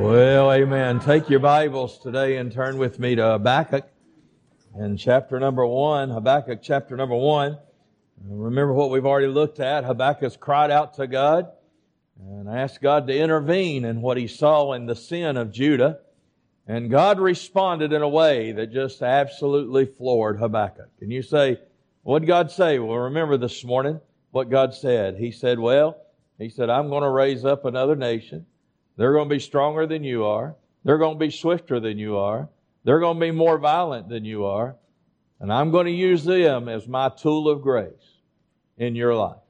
Well, amen. Take your Bibles today and turn with me to Habakkuk and chapter number one. Habakkuk chapter number one. Remember what we've already looked at. Habakkuk cried out to God and asked God to intervene in what he saw in the sin of Judah. And God responded in a way that just absolutely floored Habakkuk. And you say, what God say? Well, remember this morning what God said. He said, well, he said, I'm going to raise up another nation they're going to be stronger than you are. They're going to be swifter than you are. They're going to be more violent than you are. And I'm going to use them as my tool of grace in your life.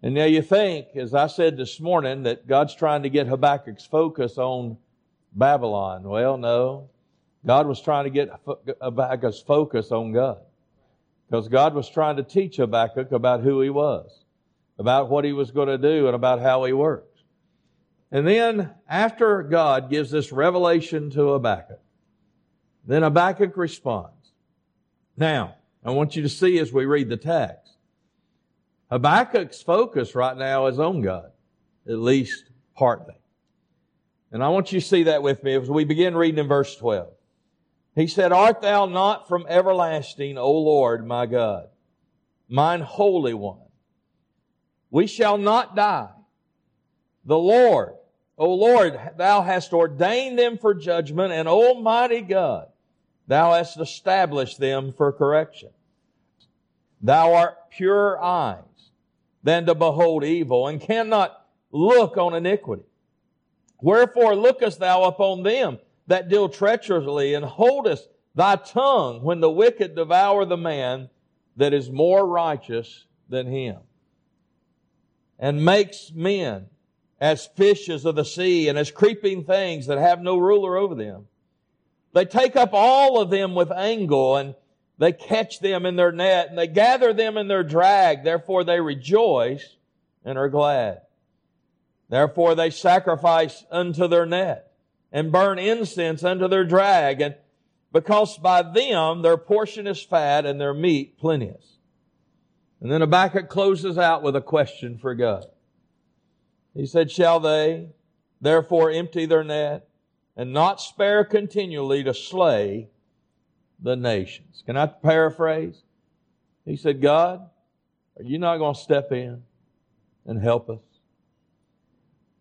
And now you think, as I said this morning, that God's trying to get Habakkuk's focus on Babylon. Well, no. God was trying to get Habakkuk's focus on God. Because God was trying to teach Habakkuk about who he was, about what he was going to do, and about how he worked. And then, after God gives this revelation to Habakkuk, then Habakkuk responds. Now, I want you to see as we read the text, Habakkuk's focus right now is on God, at least partly. And I want you to see that with me as we begin reading in verse 12. He said, Art thou not from everlasting, O Lord my God, mine holy one? We shall not die. The Lord O Lord, thou hast ordained them for judgment, and Almighty God, thou hast established them for correction. Thou art pure eyes than to behold evil, and cannot look on iniquity. Wherefore lookest thou upon them that deal treacherously, and holdest thy tongue when the wicked devour the man that is more righteous than him, and makes men as fishes of the sea and as creeping things that have no ruler over them. They take up all of them with angle and they catch them in their net and they gather them in their drag. Therefore they rejoice and are glad. Therefore they sacrifice unto their net and burn incense unto their drag and because by them their portion is fat and their meat plenteous. And then Habakkuk closes out with a question for God. He said, Shall they therefore empty their net and not spare continually to slay the nations? Can I paraphrase? He said, God, are you not going to step in and help us?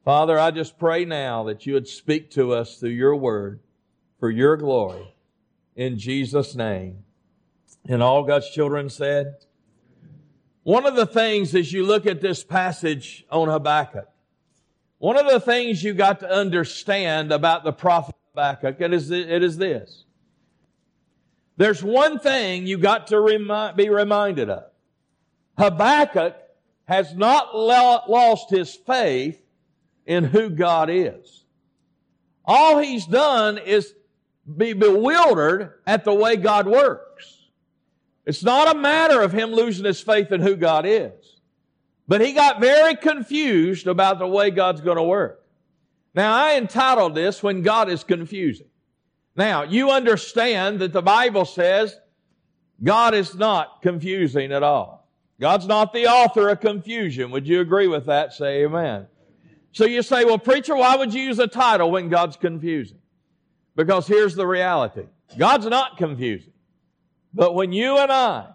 Father, I just pray now that you would speak to us through your word for your glory in Jesus' name. And all God's children said, one of the things as you look at this passage on Habakkuk, one of the things you got to understand about the prophet Habakkuk, it is, it is this. There's one thing you got to remi- be reminded of. Habakkuk has not lost his faith in who God is. All he's done is be bewildered at the way God works. It's not a matter of him losing his faith in who God is. But he got very confused about the way God's going to work. Now, I entitled this When God is Confusing. Now, you understand that the Bible says God is not confusing at all. God's not the author of confusion. Would you agree with that? Say amen. So you say, well, preacher, why would you use a title when God's confusing? Because here's the reality. God's not confusing. But when you and I,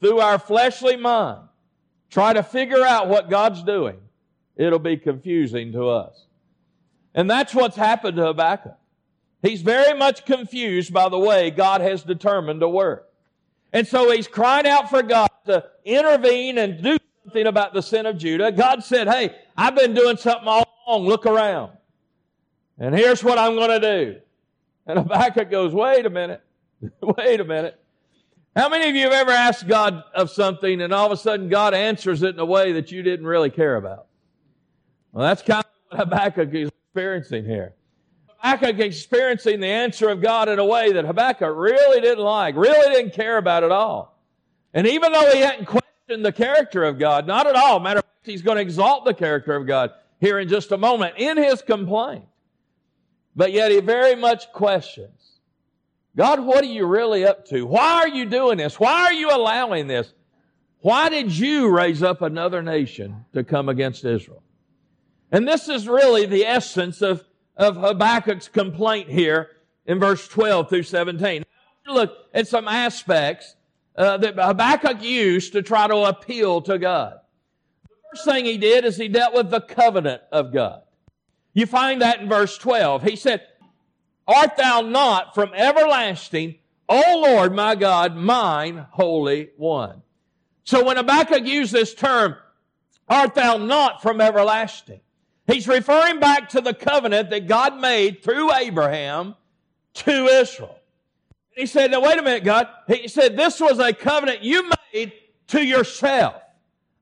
through our fleshly mind, try to figure out what God's doing, it'll be confusing to us. And that's what's happened to Habakkuk. He's very much confused by the way God has determined to work. And so he's crying out for God to intervene and do something about the sin of Judah. God said, Hey, I've been doing something all along. Look around. And here's what I'm going to do. And Habakkuk goes, Wait a minute. Wait a minute. How many of you have ever asked God of something and all of a sudden God answers it in a way that you didn't really care about? Well, that's kind of what Habakkuk is experiencing here. Habakkuk experiencing the answer of God in a way that Habakkuk really didn't like, really didn't care about at all. And even though he hadn't questioned the character of God, not at all. Matter of fact, he's going to exalt the character of God here in just a moment in his complaint. But yet he very much questions God, what are you really up to? Why are you doing this? Why are you allowing this? Why did you raise up another nation to come against Israel? And this is really the essence of of Habakkuk's complaint here in verse 12 through 17. Look at some aspects uh, that Habakkuk used to try to appeal to God. The first thing he did is he dealt with the covenant of God. You find that in verse 12. He said, Art thou not from everlasting, O Lord my God, mine Holy One? So when Habakkuk used this term, art thou not from everlasting? He's referring back to the covenant that God made through Abraham to Israel. He said, now wait a minute, God. He said, this was a covenant you made to yourself,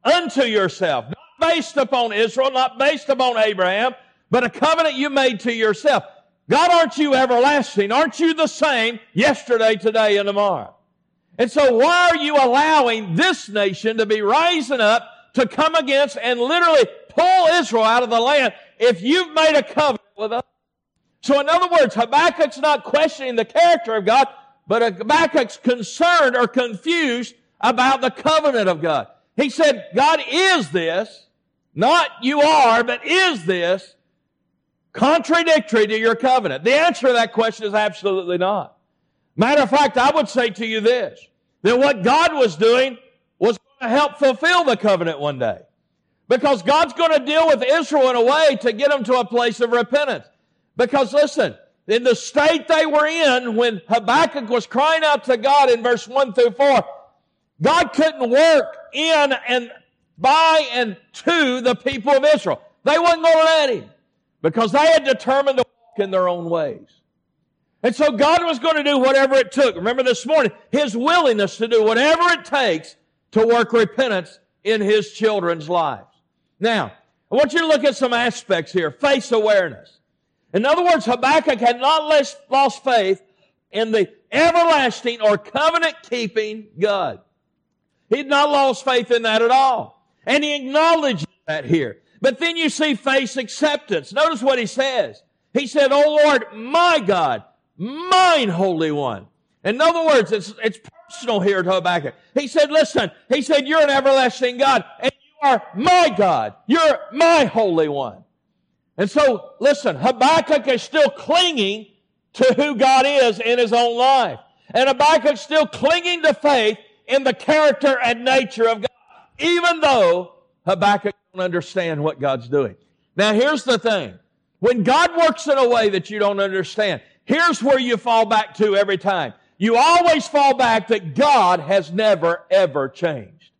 unto yourself, not based upon Israel, not based upon Abraham, but a covenant you made to yourself. God, aren't you everlasting? Aren't you the same yesterday, today, and tomorrow? And so why are you allowing this nation to be rising up to come against and literally pull Israel out of the land if you've made a covenant with us? So in other words, Habakkuk's not questioning the character of God, but Habakkuk's concerned or confused about the covenant of God. He said, God is this, not you are, but is this contradictory to your covenant? The answer to that question is absolutely not. Matter of fact, I would say to you this, that what God was doing was going to help fulfill the covenant one day. Because God's going to deal with Israel in a way to get them to a place of repentance. Because listen, in the state they were in when Habakkuk was crying out to God in verse 1 through 4, God couldn't work in and by and to the people of Israel. They wasn't going to let him because they had determined to walk in their own ways. And so God was going to do whatever it took. Remember this morning, His willingness to do whatever it takes to work repentance in His children's lives. Now, I want you to look at some aspects here. Face awareness. In other words, Habakkuk had not lost faith in the everlasting or covenant keeping God. He had not lost faith in that at all. And he acknowledged that here. But then you see face acceptance. Notice what he says. He said, Oh Lord, my God, mine Holy One. In other words, it's, it's personal here to Habakkuk. He said, listen, he said, you're an everlasting God and you are my God. You're my Holy One. And so, listen, Habakkuk is still clinging to who God is in his own life. And Habakkuk's still clinging to faith in the character and nature of God, even though Habakkuk don't understand what God's doing. Now, here's the thing. When God works in a way that you don't understand, here's where you fall back to every time. You always fall back that God has never, ever changed.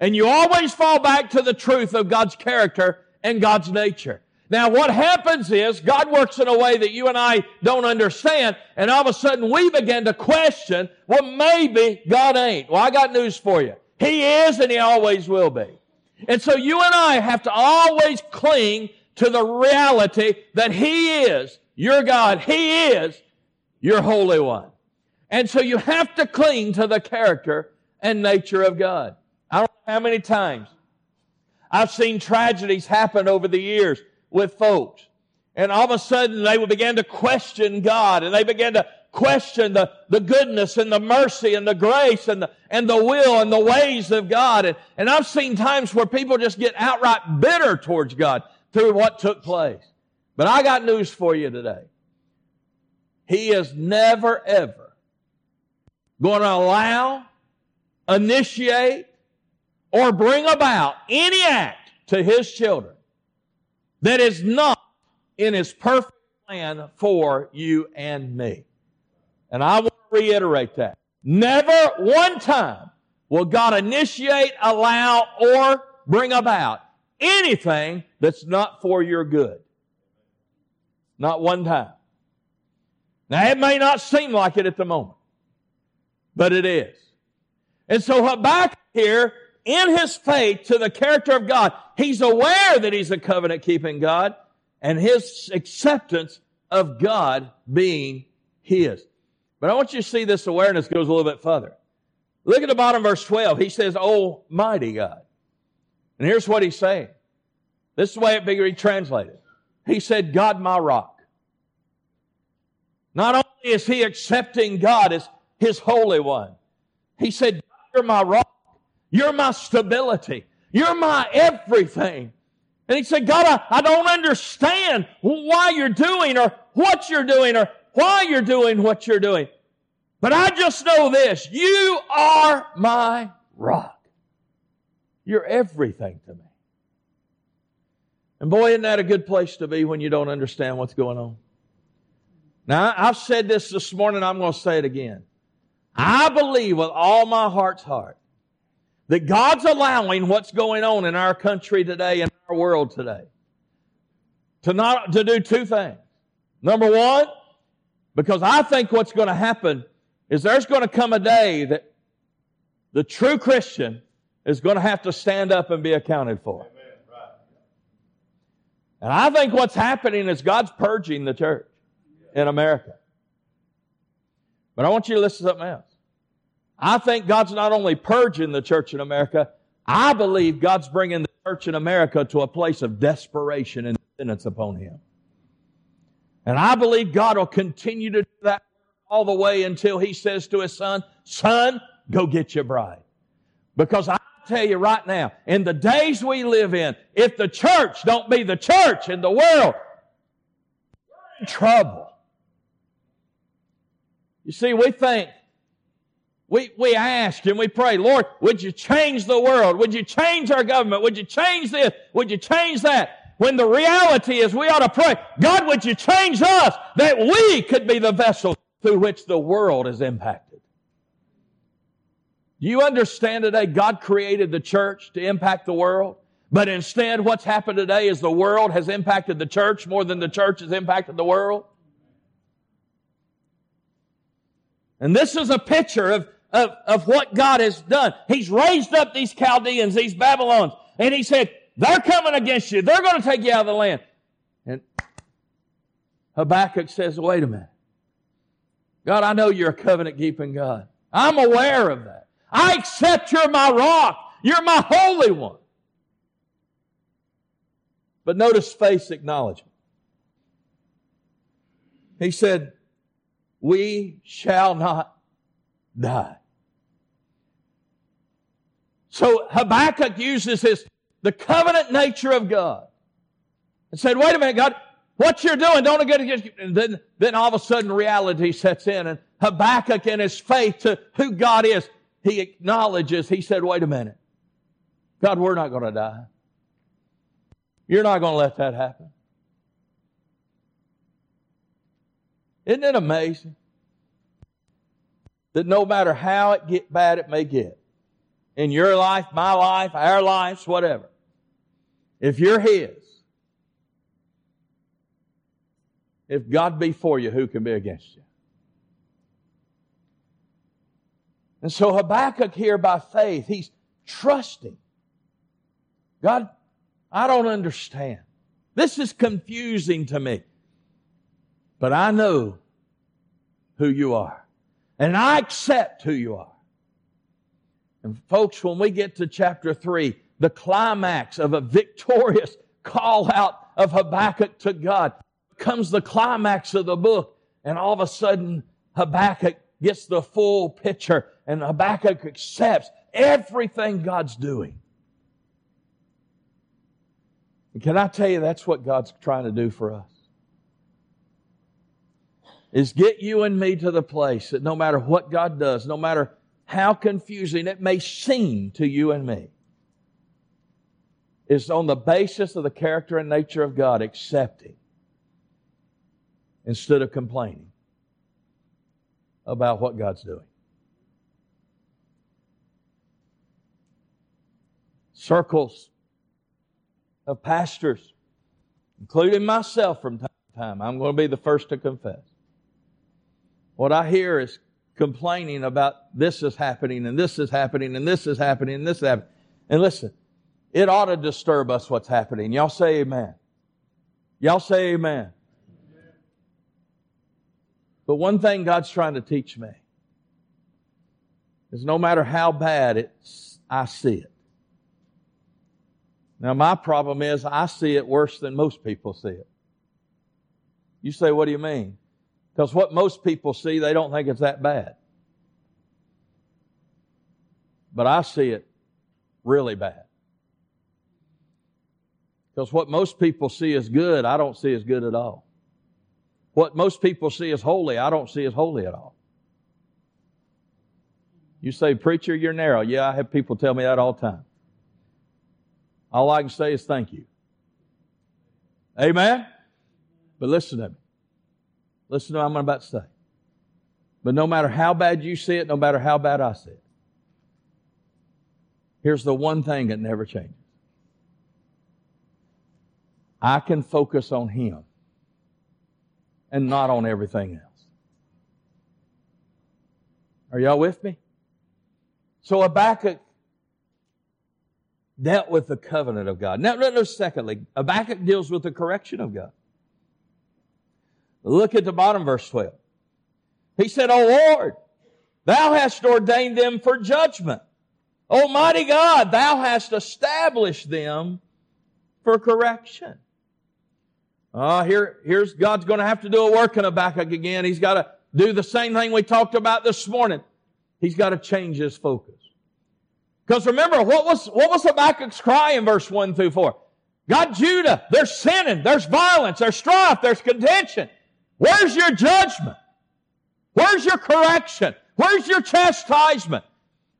And you always fall back to the truth of God's character and God's nature. Now what happens is God works in a way that you and I don't understand and all of a sudden we begin to question, well maybe God ain't. Well I got news for you. He is and He always will be. And so you and I have to always cling to the reality that He is your God. He is your Holy One. And so you have to cling to the character and nature of God. I don't know how many times I've seen tragedies happen over the years with folks. And all of a sudden they began to question God and they began to question the, the goodness and the mercy and the grace and the, and the will and the ways of God. And, and I've seen times where people just get outright bitter towards God through what took place. But I got news for you today. He is never ever going to allow, initiate, or bring about any act to his children that is not in his perfect plan for you and me. And I want to reiterate that. Never one time will God initiate, allow, or bring about anything that's not for your good. Not one time. Now, it may not seem like it at the moment, but it is. And so Habakkuk here in his faith to the character of God, he's aware that he's a covenant keeping God and his acceptance of God being his. But I want you to see this awareness goes a little bit further. Look at the bottom verse 12. He says, Almighty God. And here's what he's saying. This is the way it be translated. He said, God my rock. Not only is he accepting God as his holy one, he said, you're my rock. You're my stability. You're my everything. And he said, God, I, I don't understand why you're doing or what you're doing or why you're doing what you're doing. But I just know this. You are my rock. You're everything to me. And boy, isn't that a good place to be when you don't understand what's going on? Now, I've said this this morning, I'm going to say it again. I believe with all my heart's heart that God's allowing what's going on in our country today and our world today to not, to do two things. Number one, because I think what's going to happen is there's going to come a day that the true Christian is going to have to stand up and be accounted for. And I think what's happening is God's purging the church in America. But I want you to listen to something else. I think God's not only purging the church in America, I believe God's bringing the church in America to a place of desperation and dependence upon Him. And I believe God will continue to do that all the way until He says to His Son, Son, go get your bride. Because I tell you right now, in the days we live in, if the church don't be the church in the world, we're in trouble. You see, we think, we, we ask and we pray, Lord, would you change the world? Would you change our government? Would you change this? Would you change that? When the reality is we ought to pray, God, would you change us that we could be the vessel through which the world is impacted? Do you understand today God created the church to impact the world? But instead, what's happened today is the world has impacted the church more than the church has impacted the world. And this is a picture of, of, of what God has done. He's raised up these Chaldeans, these Babylons, and he said, they're coming against you. They're going to take you out of the land. And Habakkuk says, wait a minute. God, I know you're a covenant keeping God. I'm aware of that. I accept you're my rock. You're my holy one. But notice faith's acknowledgement. He said, we shall not die. So Habakkuk uses his, the covenant nature of God and said, wait a minute, God, what you're doing, don't get you. And then, then all of a sudden reality sets in and Habakkuk in his faith to who God is, he acknowledges, he said, wait a minute. God, we're not going to die. You're not going to let that happen. Isn't it amazing? That no matter how it get bad it may get, in your life, my life, our lives, whatever, if you're His, if God be for you, who can be against you? And so Habakkuk here by faith, he's trusting. God, I don't understand. This is confusing to me. But I know who you are. And I accept who you are. And folks, when we get to chapter three, the climax of a victorious call out of Habakkuk to God comes the climax of the book. And all of a sudden, Habakkuk gets the full picture and Habakkuk accepts everything God's doing. And can I tell you that's what God's trying to do for us? is get you and me to the place that no matter what God does, no matter how confusing it may seem to you and me, is on the basis of the character and nature of God, accepting instead of complaining about what God's doing. Circles of pastors, including myself from time to time, I'm going to be the first to confess what I hear is complaining about this is happening and this is happening and this is happening and this is happening. And listen, it ought to disturb us what's happening. Y'all say amen. Y'all say amen. But one thing God's trying to teach me is no matter how bad it's, I see it. Now my problem is I see it worse than most people see it. You say, what do you mean? Because what most people see, they don't think it's that bad. But I see it really bad. Because what most people see as good, I don't see as good at all. What most people see as holy, I don't see as holy at all. You say, preacher, you're narrow. Yeah, I have people tell me that all the time. All I can say is thank you. Amen? But listen to me. Listen to what I'm about to say. But no matter how bad you see it, no matter how bad I see it, here's the one thing that never changes. I can focus on Him and not on everything else. Are y'all with me? So Habakkuk dealt with the covenant of God. Now, no, secondly, Habakkuk deals with the correction of God. Look at the bottom verse 12. He said, O Lord, thou hast ordained them for judgment. Almighty God, thou hast established them for correction. Uh, here, here's God's going to have to do a work in Habakkuk again. He's got to do the same thing we talked about this morning. He's got to change his focus. Because remember, what was, what was Habakkuk's cry in verse 1 through 4? God, Judah, there's sinning, there's violence, there's strife, there's contention. Where's your judgment? Where's your correction? Where's your chastisement?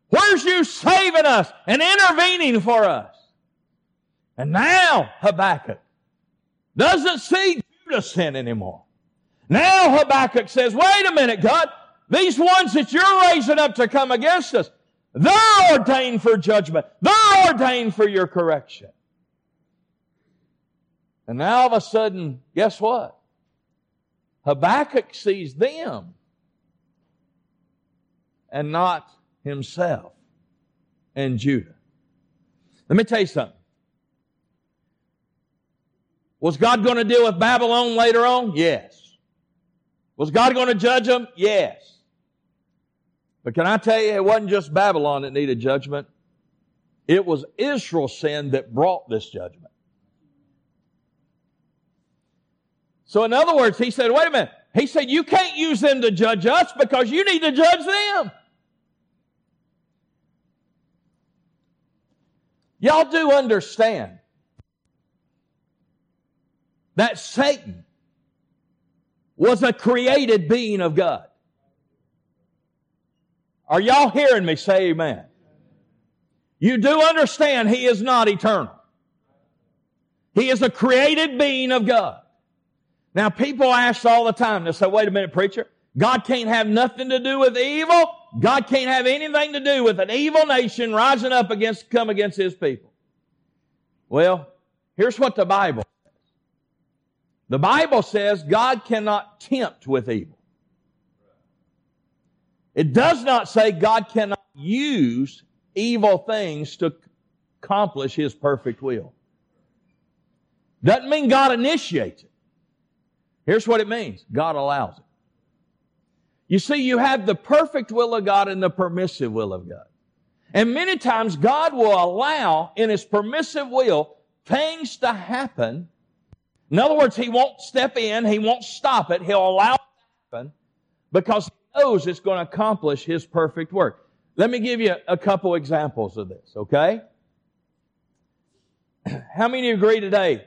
Where's you saving us and intervening for us? And now Habakkuk doesn't see Judah sin anymore. Now Habakkuk says, wait a minute, God, these ones that you're raising up to come against us, they're ordained for judgment. They're ordained for your correction. And now all of a sudden, guess what? Habakkuk sees them and not himself and Judah. Let me tell you something. Was God going to deal with Babylon later on? Yes. Was God going to judge them? Yes. But can I tell you, it wasn't just Babylon that needed judgment. It was Israel's sin that brought this judgment. So in other words, he said, wait a minute. He said, you can't use them to judge us because you need to judge them. Y'all do understand that Satan was a created being of God. Are y'all hearing me say amen? You do understand he is not eternal. He is a created being of God. Now people ask all the time, they say, wait a minute, preacher, God can't have nothing to do with evil. God can't have anything to do with an evil nation rising up against, come against His people. Well, here's what the Bible. The Bible says God cannot tempt with evil. It does not say God cannot use evil things to accomplish His perfect will. Doesn't mean God initiates it. Here's what it means. God allows it. You see, you have the perfect will of God and the permissive will of God. And many times God will allow in His permissive will things to happen. In other words, He won't step in, He won't stop it, He'll allow it to happen because He knows it's going to accomplish His perfect work. Let me give you a couple examples of this, okay? How many agree today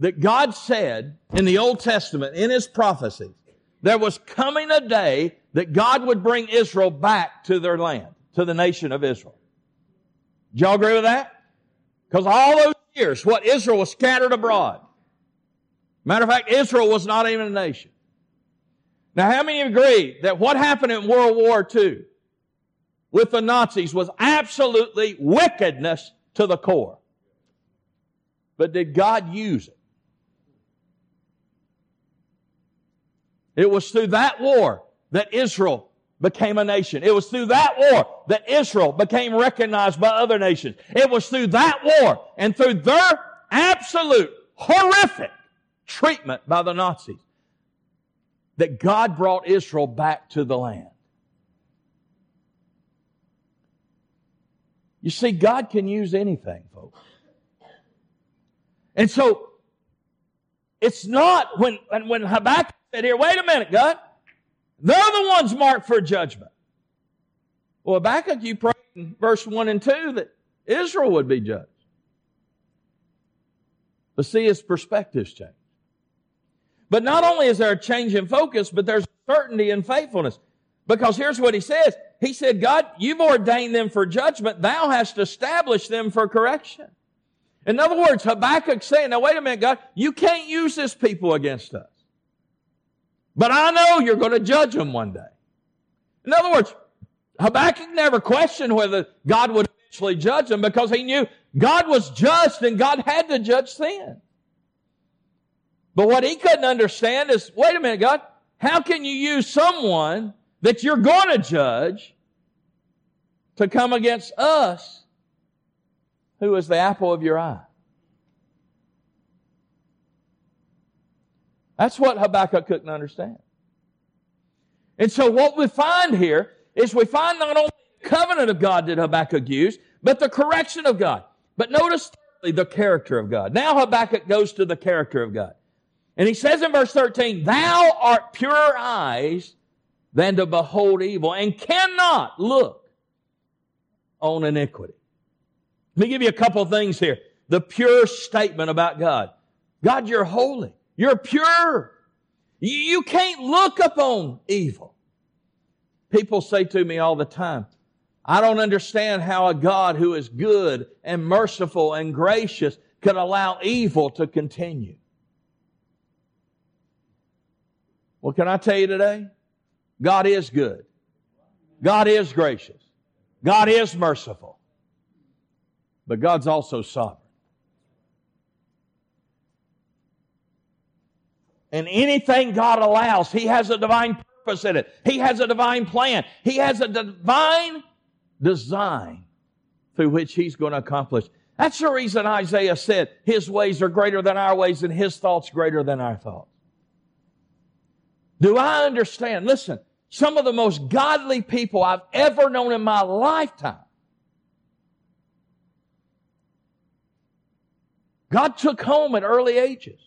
that God said in the Old Testament, in His prophecies, there was coming a day that God would bring Israel back to their land, to the nation of Israel. Do y'all agree with that? Because all those years, what Israel was scattered abroad. Matter of fact, Israel was not even a nation. Now, how many agree that what happened in World War II with the Nazis was absolutely wickedness to the core? But did God use it? It was through that war that Israel became a nation. It was through that war that Israel became recognized by other nations. It was through that war and through their absolute horrific treatment by the Nazis that God brought Israel back to the land. You see, God can use anything, folks. And so, it's not when, when Habakkuk said here, wait a minute, God. They're the ones marked for judgment. Well, at you prayed in verse 1 and 2 that Israel would be judged. But see, his perspective's changed. But not only is there a change in focus, but there's certainty and faithfulness. Because here's what he says. He said, God, you've ordained them for judgment. Thou hast established them for correction. In other words, Habakkuk saying, now wait a minute, God, you can't use this people against us. But I know you're going to judge them one day. In other words, Habakkuk never questioned whether God would eventually judge them because he knew God was just and God had to judge sin. But what he couldn't understand is, wait a minute, God, how can you use someone that you're going to judge to come against us who is the apple of your eye? That's what Habakkuk couldn't understand. And so what we find here is we find not only the covenant of God that Habakkuk used, but the correction of God. But notice the character of God. Now Habakkuk goes to the character of God. And he says in verse 13, Thou art purer eyes than to behold evil and cannot look on iniquity. Let me give you a couple of things here. The pure statement about God. God, you're holy. You're pure. You can't look upon evil. People say to me all the time, I don't understand how a God who is good and merciful and gracious could allow evil to continue. Well, can I tell you today? God is good. God is gracious. God is merciful. But God's also sovereign. And anything God allows, He has a divine purpose in it. He has a divine plan. He has a divine design through which He's going to accomplish. That's the reason Isaiah said, His ways are greater than our ways and His thoughts greater than our thoughts. Do I understand? Listen, some of the most godly people I've ever known in my lifetime. God took home at early ages.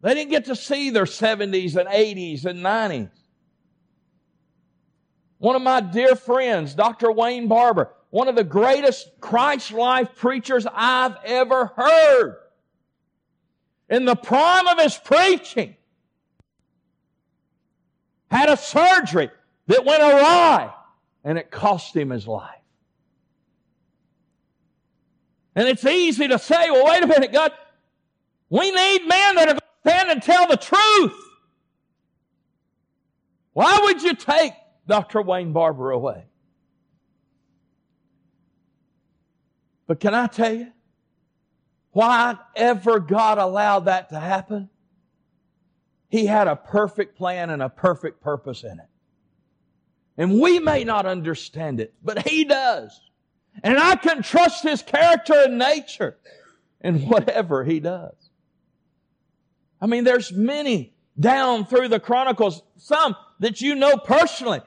They didn't get to see their 70s and 80s and 90s. One of my dear friends, Dr. Wayne Barber, one of the greatest Christ life preachers I've ever heard. In the prime of his preaching, had a surgery that went awry and it cost him his life. And it's easy to say, well, wait a minute, God, we need men that are going to stand and tell the truth. Why would you take Dr. Wayne Barber away? But can I tell you, why ever God allowed that to happen? He had a perfect plan and a perfect purpose in it. And we may not understand it, but He does. And I can trust His character and nature in whatever He does. I mean, there's many down through the Chronicles, some that you know personally.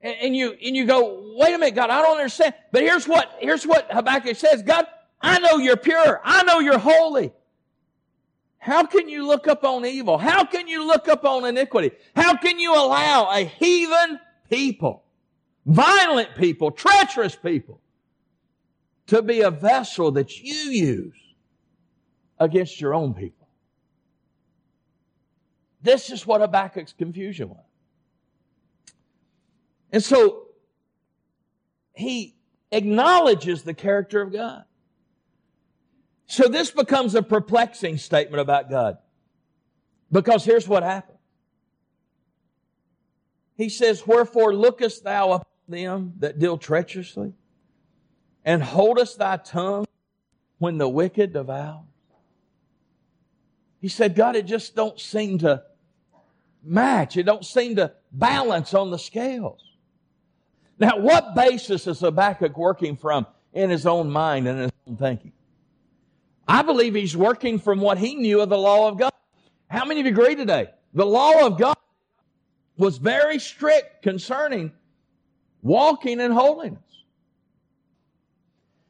And, and, you, and you go, wait a minute, God, I don't understand. But here's what, here's what Habakkuk says. God, I know you're pure. I know you're holy. How can you look up on evil? How can you look up on iniquity? How can you allow a heathen people, violent people, treacherous people, to be a vessel that you use against your own people? This is what Habakkuk's confusion was. And so he acknowledges the character of God. So this becomes a perplexing statement about God. Because here's what happened. He says, Wherefore lookest thou upon them that deal treacherously, and holdest thy tongue when the wicked devour? He said, God, it just don't seem to match. It don't seem to balance on the scales. Now, what basis is Habakkuk working from in his own mind and his own thinking? I believe he's working from what he knew of the law of God. How many of you agree today? The law of God was very strict concerning walking in holiness.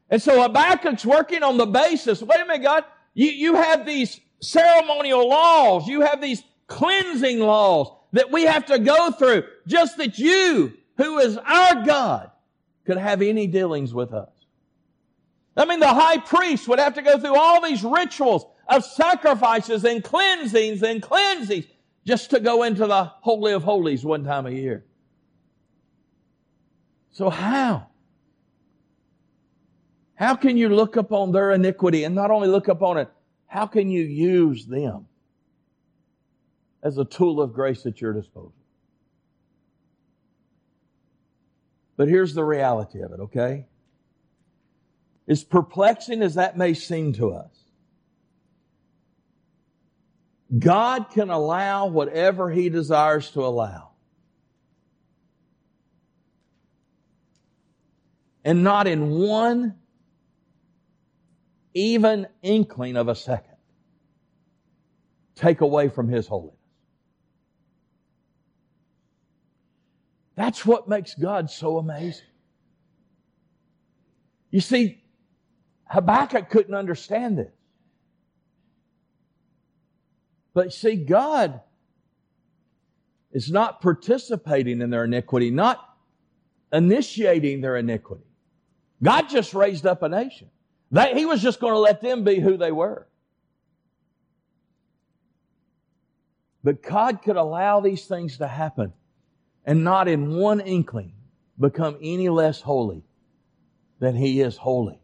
And so Habakkuk's working on the basis, wait a minute, God, you, you have these ceremonial laws, you have these cleansing laws that we have to go through just that you, who is our God, could have any dealings with us. I mean, the high priest would have to go through all these rituals of sacrifices and cleansings and cleansings just to go into the Holy of Holies one time a year. So how? How can you look upon their iniquity and not only look upon it, how can you use them as a tool of grace at your disposal? But here's the reality of it, okay? As perplexing as that may seem to us, God can allow whatever He desires to allow. And not in one even inkling of a second take away from His holiness. That's what makes God so amazing. You see, Habakkuk couldn't understand this. But see, God is not participating in their iniquity, not initiating their iniquity. God just raised up a nation. They, he was just going to let them be who they were. But God could allow these things to happen and not in one inkling become any less holy than He is holy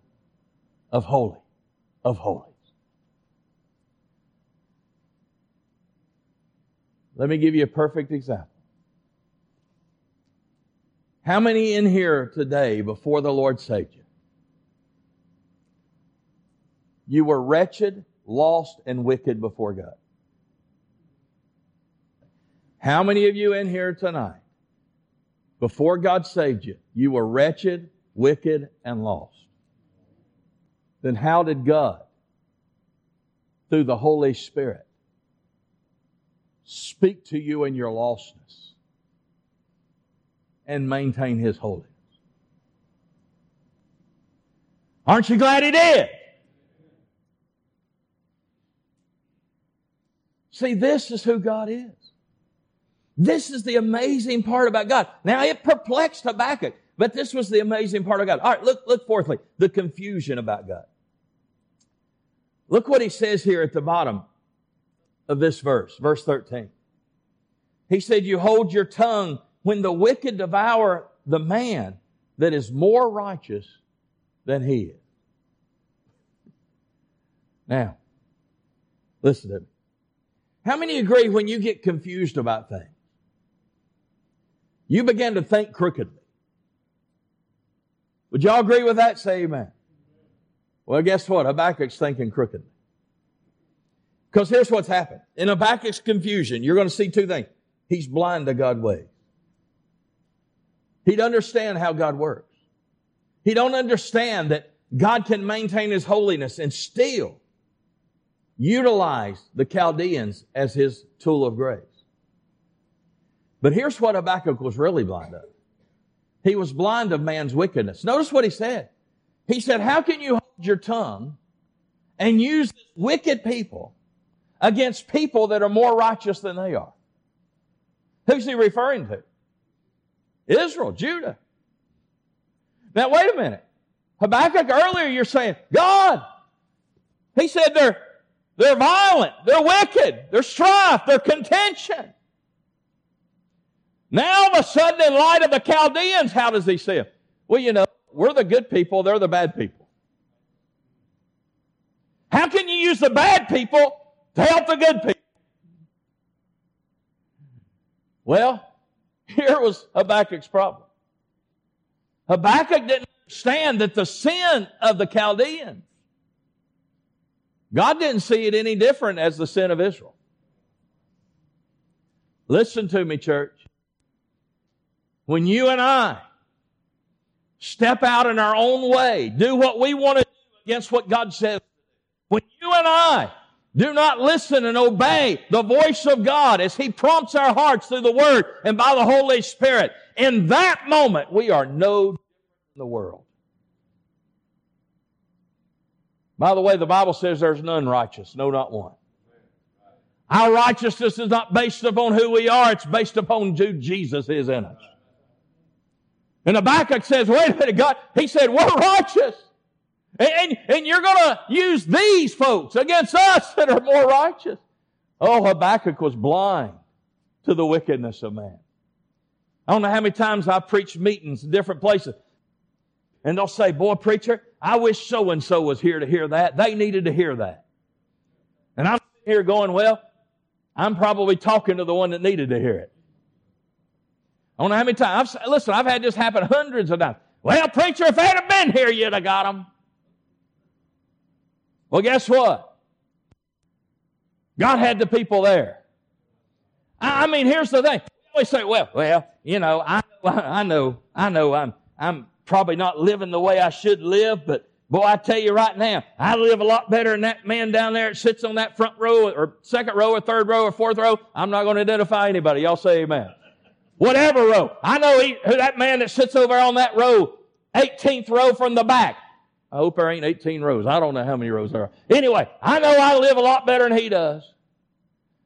of holy of holies. Let me give you a perfect example. How many in here today before the Lord saved you? You were wretched, lost, and wicked before God. How many of you in here tonight, before God saved you, you were wretched, wicked, and lost? Then how did God, through the Holy Spirit, speak to you in your lostness and maintain His holiness? Aren't you glad He did? See, this is who God is. This is the amazing part about God. Now, it perplexed Habakkuk, but this was the amazing part of God. All right, look, look fourthly, the confusion about God. Look what he says here at the bottom of this verse, verse 13. He said, You hold your tongue when the wicked devour the man that is more righteous than he is. Now, listen to me. How many agree when you get confused about things? You begin to think crookedly. Would y'all agree with that? Say amen. Well, guess what? Habakkuk's thinking crookedly. Because here's what's happened. In Habakkuk's confusion, you're going to see two things. He's blind to God's ways. He'd understand how God works. He don't understand that God can maintain his holiness and still utilize the Chaldeans as his tool of grace. But here's what Habakkuk was really blind of. He was blind of man's wickedness. Notice what he said. He said, how can you your tongue and use wicked people against people that are more righteous than they are? Who's he referring to? Israel, Judah. Now wait a minute. Habakkuk earlier you're saying, God, he said they're they're violent. They're wicked. They're strife. They're contention. Now, all of a sudden, in light of the Chaldeans, how does he them? Well, you know, we're the good people. They're the bad people. How can you use the bad people to help the good people? Well, here was Habakkuk's problem. Habakkuk didn't understand that the sin of the Chaldeans God didn't see it any different as the sin of Israel. Listen to me, church. When you and I step out in our own way, do what we want to do against what God says, when you and I do not listen and obey the voice of God as He prompts our hearts through the Word and by the Holy Spirit, in that moment we are no different in the world. By the way, the Bible says there's none righteous, no, not one. Our righteousness is not based upon who we are, it's based upon who Jesus is in us. And Habakkuk says, wait a minute, God, he said, we're righteous. And, and you're going to use these folks against us that are more righteous. Oh, Habakkuk was blind to the wickedness of man. I don't know how many times I've preached meetings in different places. And they'll say, boy, preacher, I wish so and so was here to hear that. They needed to hear that. And I'm here going, well, I'm probably talking to the one that needed to hear it. I don't know how many times. I've, listen, I've had this happen hundreds of times. Well, preacher, if they'd have been here, you'd have got them. Well, guess what? God had the people there. I, I mean, here's the thing. We always say, well, well, you know, I, I know, I know I'm, I'm probably not living the way I should live, but boy, I tell you right now, I live a lot better than that man down there that sits on that front row or second row or third row or fourth row. I'm not going to identify anybody. Y'all say amen. Whatever row. I know he, that man that sits over on that row, 18th row from the back. I hope there ain't 18 rows. I don't know how many rows there are. Anyway, I know I live a lot better than he does.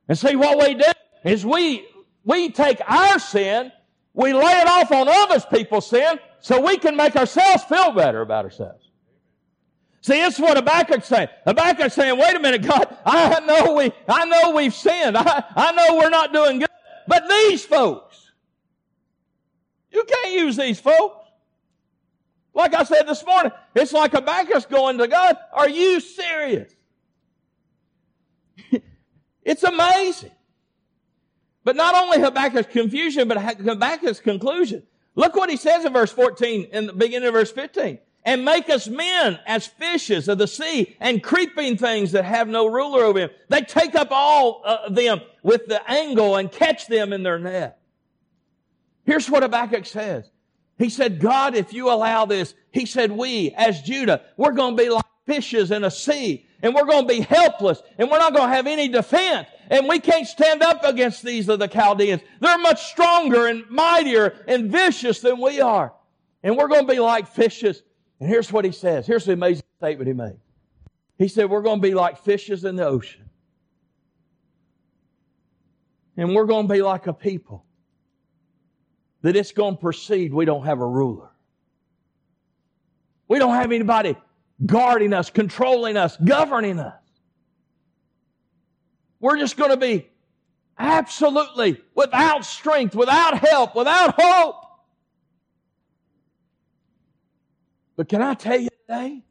And see, what we do is we, we take our sin, we lay it off on others people's sin, so we can make ourselves feel better about ourselves. See, it's what Habakkuk's saying. Habakkuk's saying, wait a minute, God, I know we, I know we've sinned. I, I know we're not doing good. But these folks, you can't use these folks. Like I said this morning, it's like Habakkuk's going to God, are you serious? it's amazing. But not only Habakkuk's confusion, but Habakkuk's conclusion. Look what he says in verse 14 in the beginning of verse 15. And make us men as fishes of the sea and creeping things that have no ruler over them. They take up all of them with the angle and catch them in their net. Here's what Habakkuk says. He said, God, if you allow this, he said, we as Judah, we're going to be like fishes in a sea and we're going to be helpless and we're not going to have any defense and we can't stand up against these of the Chaldeans. They're much stronger and mightier and vicious than we are. And we're going to be like fishes. And here's what he says. Here's the amazing statement he made. He said, we're going to be like fishes in the ocean. And we're going to be like a people that it's going to proceed, we don't have a ruler. We don't have anybody guarding us, controlling us, governing us. We're just going to be absolutely without strength, without help, without hope. But can I tell you today?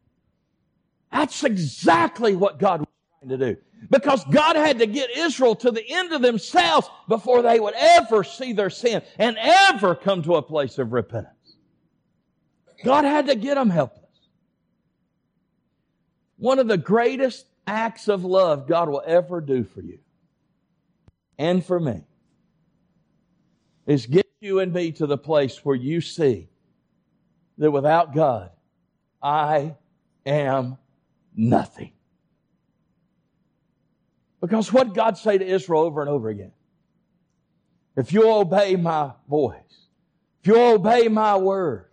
That's exactly what God was trying to do. Because God had to get Israel to the end of themselves before they would ever see their sin and ever come to a place of repentance. God had to get them helpless. One of the greatest acts of love God will ever do for you and for me is get you and me to the place where you see that without God, I am nothing. Because what God say to Israel over and over again? If you obey my voice, if you obey my word,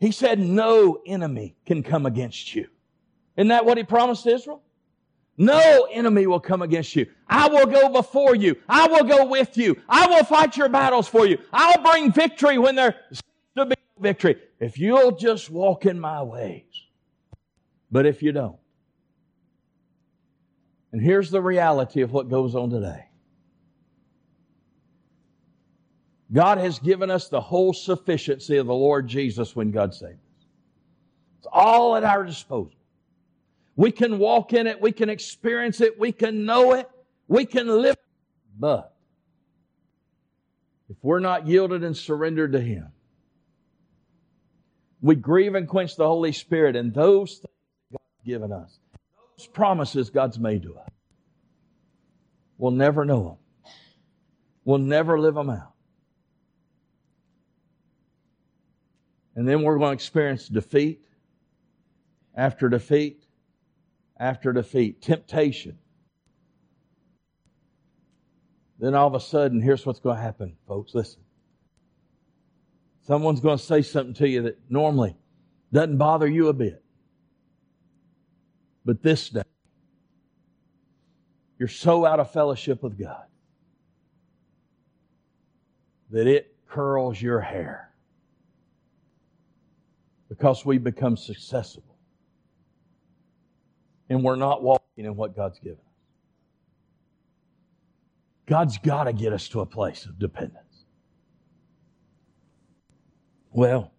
he said no enemy can come against you. Isn't that what he promised Israel? No enemy will come against you. I will go before you. I will go with you. I will fight your battles for you. I'll bring victory when there seems to be victory. If you'll just walk in my ways. But if you don't, and here's the reality of what goes on today God has given us the whole sufficiency of the Lord Jesus when God saved us. It's all at our disposal. We can walk in it, we can experience it, we can know it, we can live. But if we're not yielded and surrendered to Him, we grieve and quench the Holy Spirit and those things God's given us promises God's made to us. We'll never know them. We'll never live them out. And then we're going to experience defeat after defeat after defeat, temptation. Then all of a sudden, here's what's going to happen, folks. Listen. Someone's going to say something to you that normally doesn't bother you a bit. But this day, you're so out of fellowship with God that it curls your hair because we become successful and we're not walking in what God's given us. God's got to get us to a place of dependence. Well,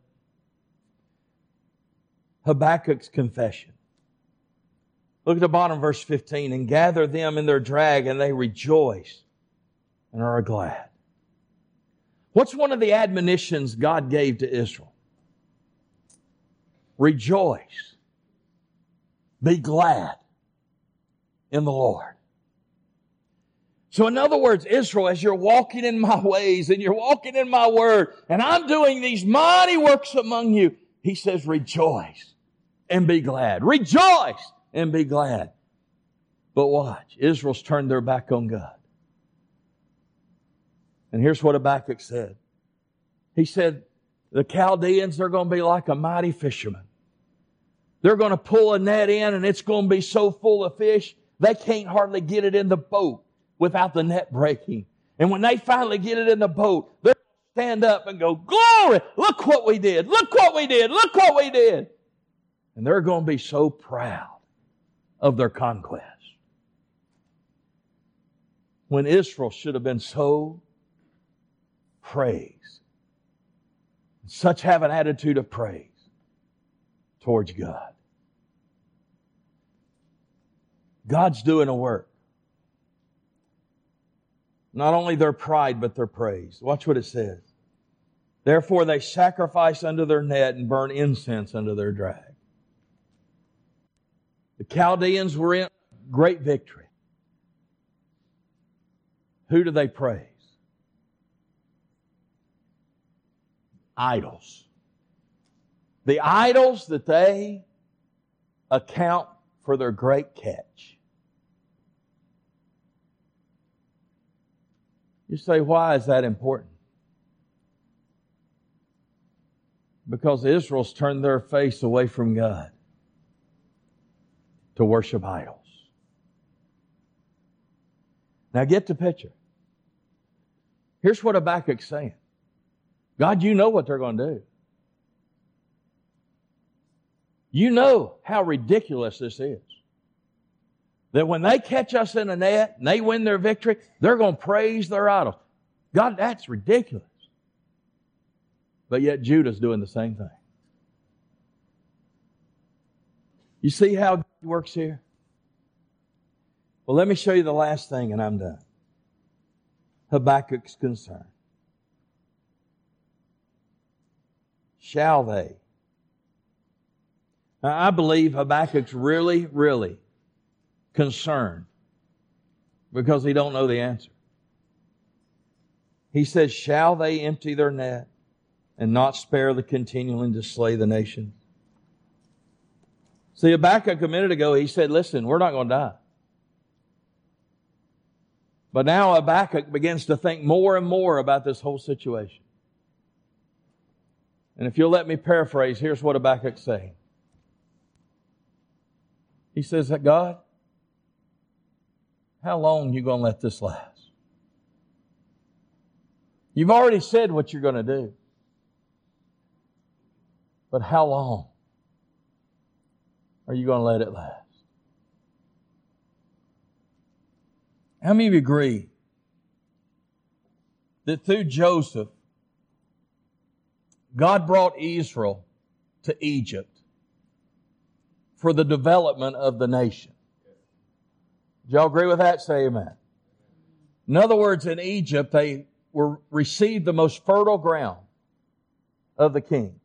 Habakkuk's confession. Look at the bottom verse 15 and gather them in their drag and they rejoice and are glad. What's one of the admonitions God gave to Israel? Rejoice. Be glad in the Lord. So in other words, Israel, as you're walking in my ways and you're walking in my word and I'm doing these mighty works among you, he says, rejoice and be glad. Rejoice and be glad. But watch, Israel's turned their back on God. And here's what Habakkuk said. He said, the Chaldeans, they're going to be like a mighty fisherman. They're going to pull a net in and it's going to be so full of fish, they can't hardly get it in the boat without the net breaking. And when they finally get it in the boat, they stand up and go, glory, look what we did. Look what we did. Look what we did. And they're going to be so proud of their conquest. When Israel should have been so praised, Such have an attitude of praise towards God. God's doing a work. Not only their pride, but their praise. Watch what it says. Therefore they sacrifice under their net and burn incense under their drag. The Chaldeans were in great victory. Who do they praise? idols. The idols that they account for their great catch. You say, why is that important? Because Israel's turned their face away from God to worship idols. Now get the picture. Here's what Habakkuk's saying. God, you know what they're going to do. You know how ridiculous this is. That when they catch us in a net and they win their victory, they're going to praise their idols. God, that's ridiculous. But yet Judah's doing the same thing. You see how it works here? Well, let me show you the last thing and I'm done. Habakkuk's concern. shall they? Now, I believe Habakkuk's really, really concerned because he don't know the answer. He says, shall they empty their net and not spare the continuing to slay the nation? See, Habakkuk a minute ago, he said, listen, we're not going to die. But now Habakkuk begins to think more and more about this whole situation. And if you'll let me paraphrase, here's what Habakkuk's saying. He says God, how long you going to let this last? You've already said what you're going to do. But how long are you going to let it last? How many of you agree that through Joseph, God brought Israel to Egypt for the development of the nation. Do y'all agree with that? Say amen. In other words, in Egypt, they were received the most fertile ground of the king.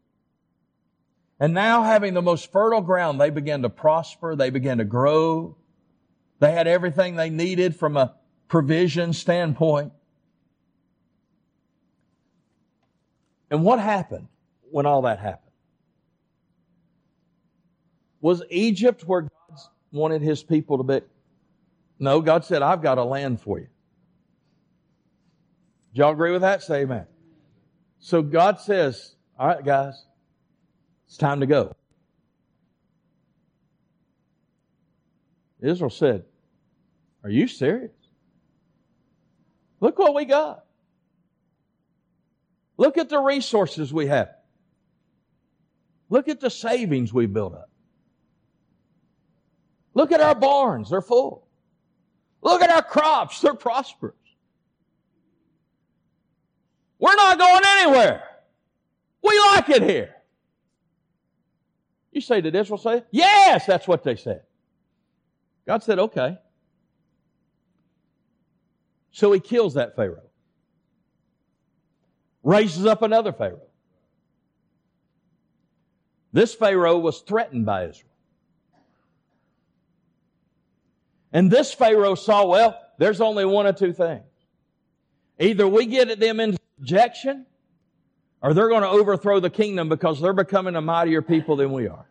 And now having the most fertile ground, they began to prosper. They began to grow. They had everything they needed from a provision standpoint. And what happened when all that happened? Was Egypt where God wanted his people to be? No, God said, I've got a land for you. Do y'all agree with that? Say amen. So God says, all right, guys, it's time to go. Israel said, Are you serious? Look what we got. Look at the resources we have. Look at the savings we built up. Look at our barns, they're full. Look at our crops, they're prosperous. We're not going anywhere. We like it here. You say, did Israel say? Yes, that's what they said. God said, okay. So he kills that Pharaoh. Raises up another Pharaoh. This Pharaoh was threatened by Israel. And this Pharaoh saw, well, there's only one of two things. Either we get at them into subjection, or they're going to overthrow the kingdom because they're becoming a mightier people than we are.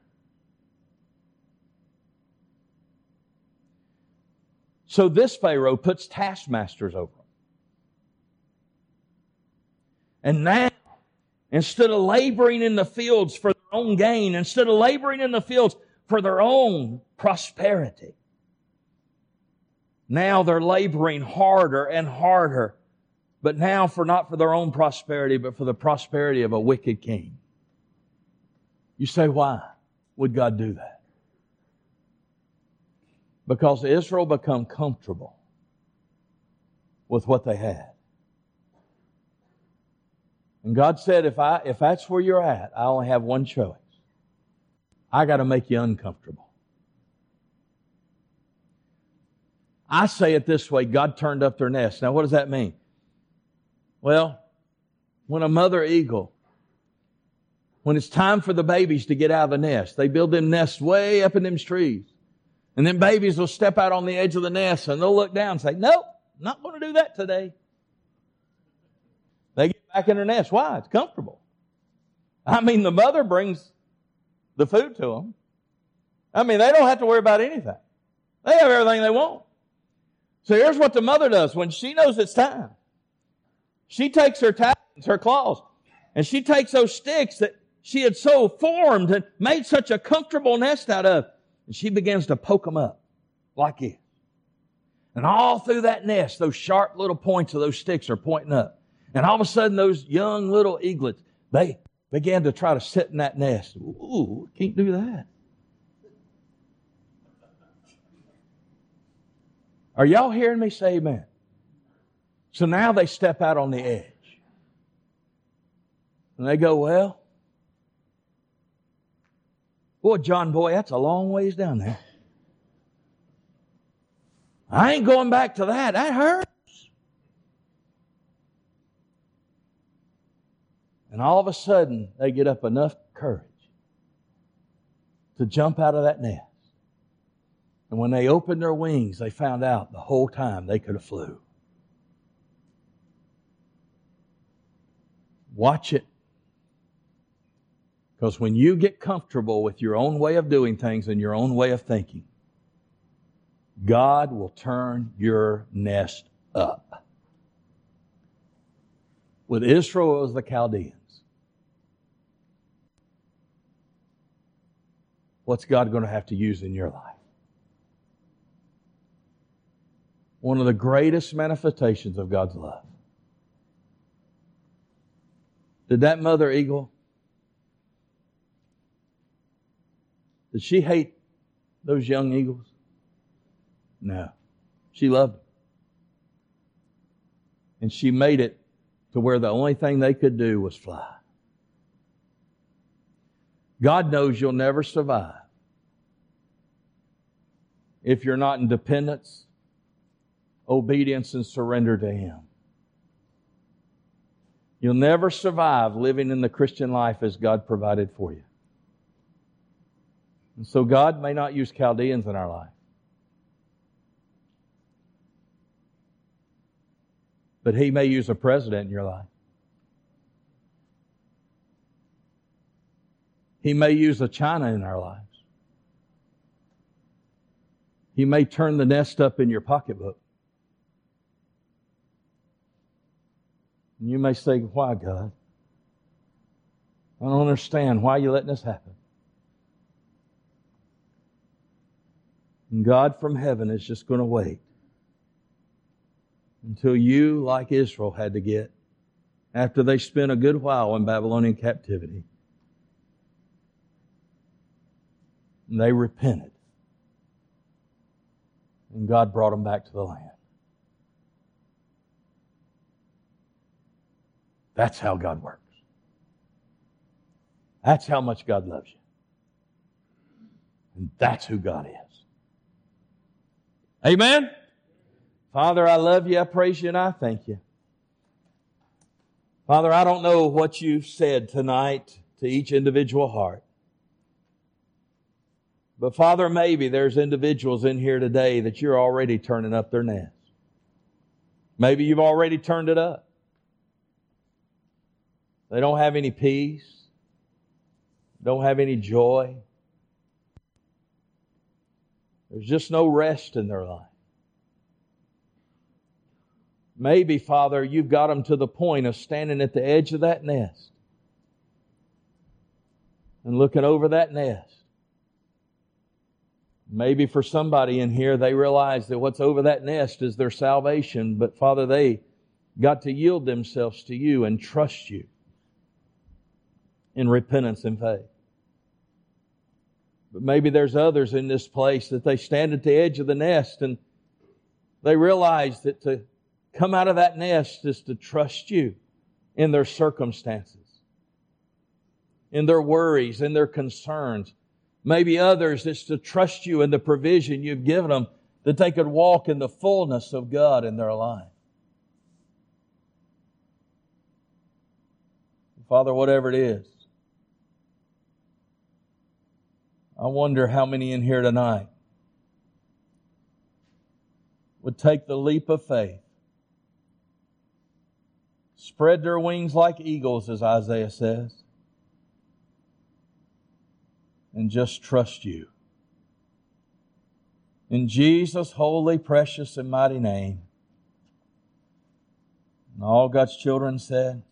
So this Pharaoh puts taskmasters over them. And now, instead of laboring in the fields for their own gain, instead of laboring in the fields for their own prosperity, now they're laboring harder and harder, but now for not for their own prosperity, but for the prosperity of a wicked king. You say, why would God do that? Because Israel become comfortable with what they had. And God said, if I, if that's where you're at, I only have one choice. I gotta make you uncomfortable. I say it this way God turned up their nest. Now, what does that mean? Well, when a mother eagle, when it's time for the babies to get out of the nest, they build them nests way up in them trees. And then babies will step out on the edge of the nest and they'll look down and say, Nope, not going to do that today. They get back in their nest. Why? It's comfortable. I mean, the mother brings the food to them. I mean, they don't have to worry about anything. They have everything they want. So here's what the mother does when she knows it's time. She takes her talons, her claws, and she takes those sticks that she had so formed and made such a comfortable nest out of, and she begins to poke them up like this. And all through that nest, those sharp little points of those sticks are pointing up. And all of a sudden, those young little eaglets, they began to try to sit in that nest. Ooh, can't do that. Are y'all hearing me say amen? So now they step out on the edge. And they go, well, boy, John, boy, that's a long ways down there. I ain't going back to that. That hurts. And all of a sudden, they get up enough courage to jump out of that nest. And when they opened their wings, they found out the whole time they could have flew. Watch it. Because when you get comfortable with your own way of doing things and your own way of thinking, God will turn your nest up. With Israel, was the Chaldeans. What's God going to have to use in your life? one of the greatest manifestations of God's love. Did that mother eagle, did she hate those young eagles? No. She loved them. And she made it to where the only thing they could do was fly. God knows you'll never survive if you're not in dependence obedience and surrender to Him. You'll never survive living in the Christian life as God provided for you. And so God may not use Chaldeans in our life. But He may use a president in your life. He may use a China in our lives. He may turn the nest up in your pocketbook. And you may say, Why, God? I don't understand. Why are you letting this happen? And God from heaven is just going to wait until you, like Israel, had to get after they spent a good while in Babylonian captivity. And they repented. And God brought them back to the land. That's how God works. That's how much God loves you. And that's who God is. Amen? Father, I love you, I praise you, and I thank you. Father, I don't know what you've said tonight to each individual heart. But Father, maybe there's individuals in here today that you're already turning up their nest. Maybe you've already turned it up. They don't have any peace, don't have any joy. There's just no rest in their life. Maybe, Father, you've got them to the point of standing at the edge of that nest and looking over that nest. Maybe for somebody in here, they realize that what's over that nest is their salvation, but Father, they got to yield themselves to you and trust you in repentance and faith. But maybe there's others in this place that they stand at the edge of the nest and they realize that to come out of that nest is to trust you in their circumstances, in their worries, in their concerns. Maybe others, it's to trust you in the provision you've given them that they could walk in the fullness of God in their life. Father, whatever it is, I wonder how many in here tonight would take the leap of faith, spread their wings like eagles, as Isaiah says, and just trust you. In Jesus' holy, precious, and mighty name. And all God's children said,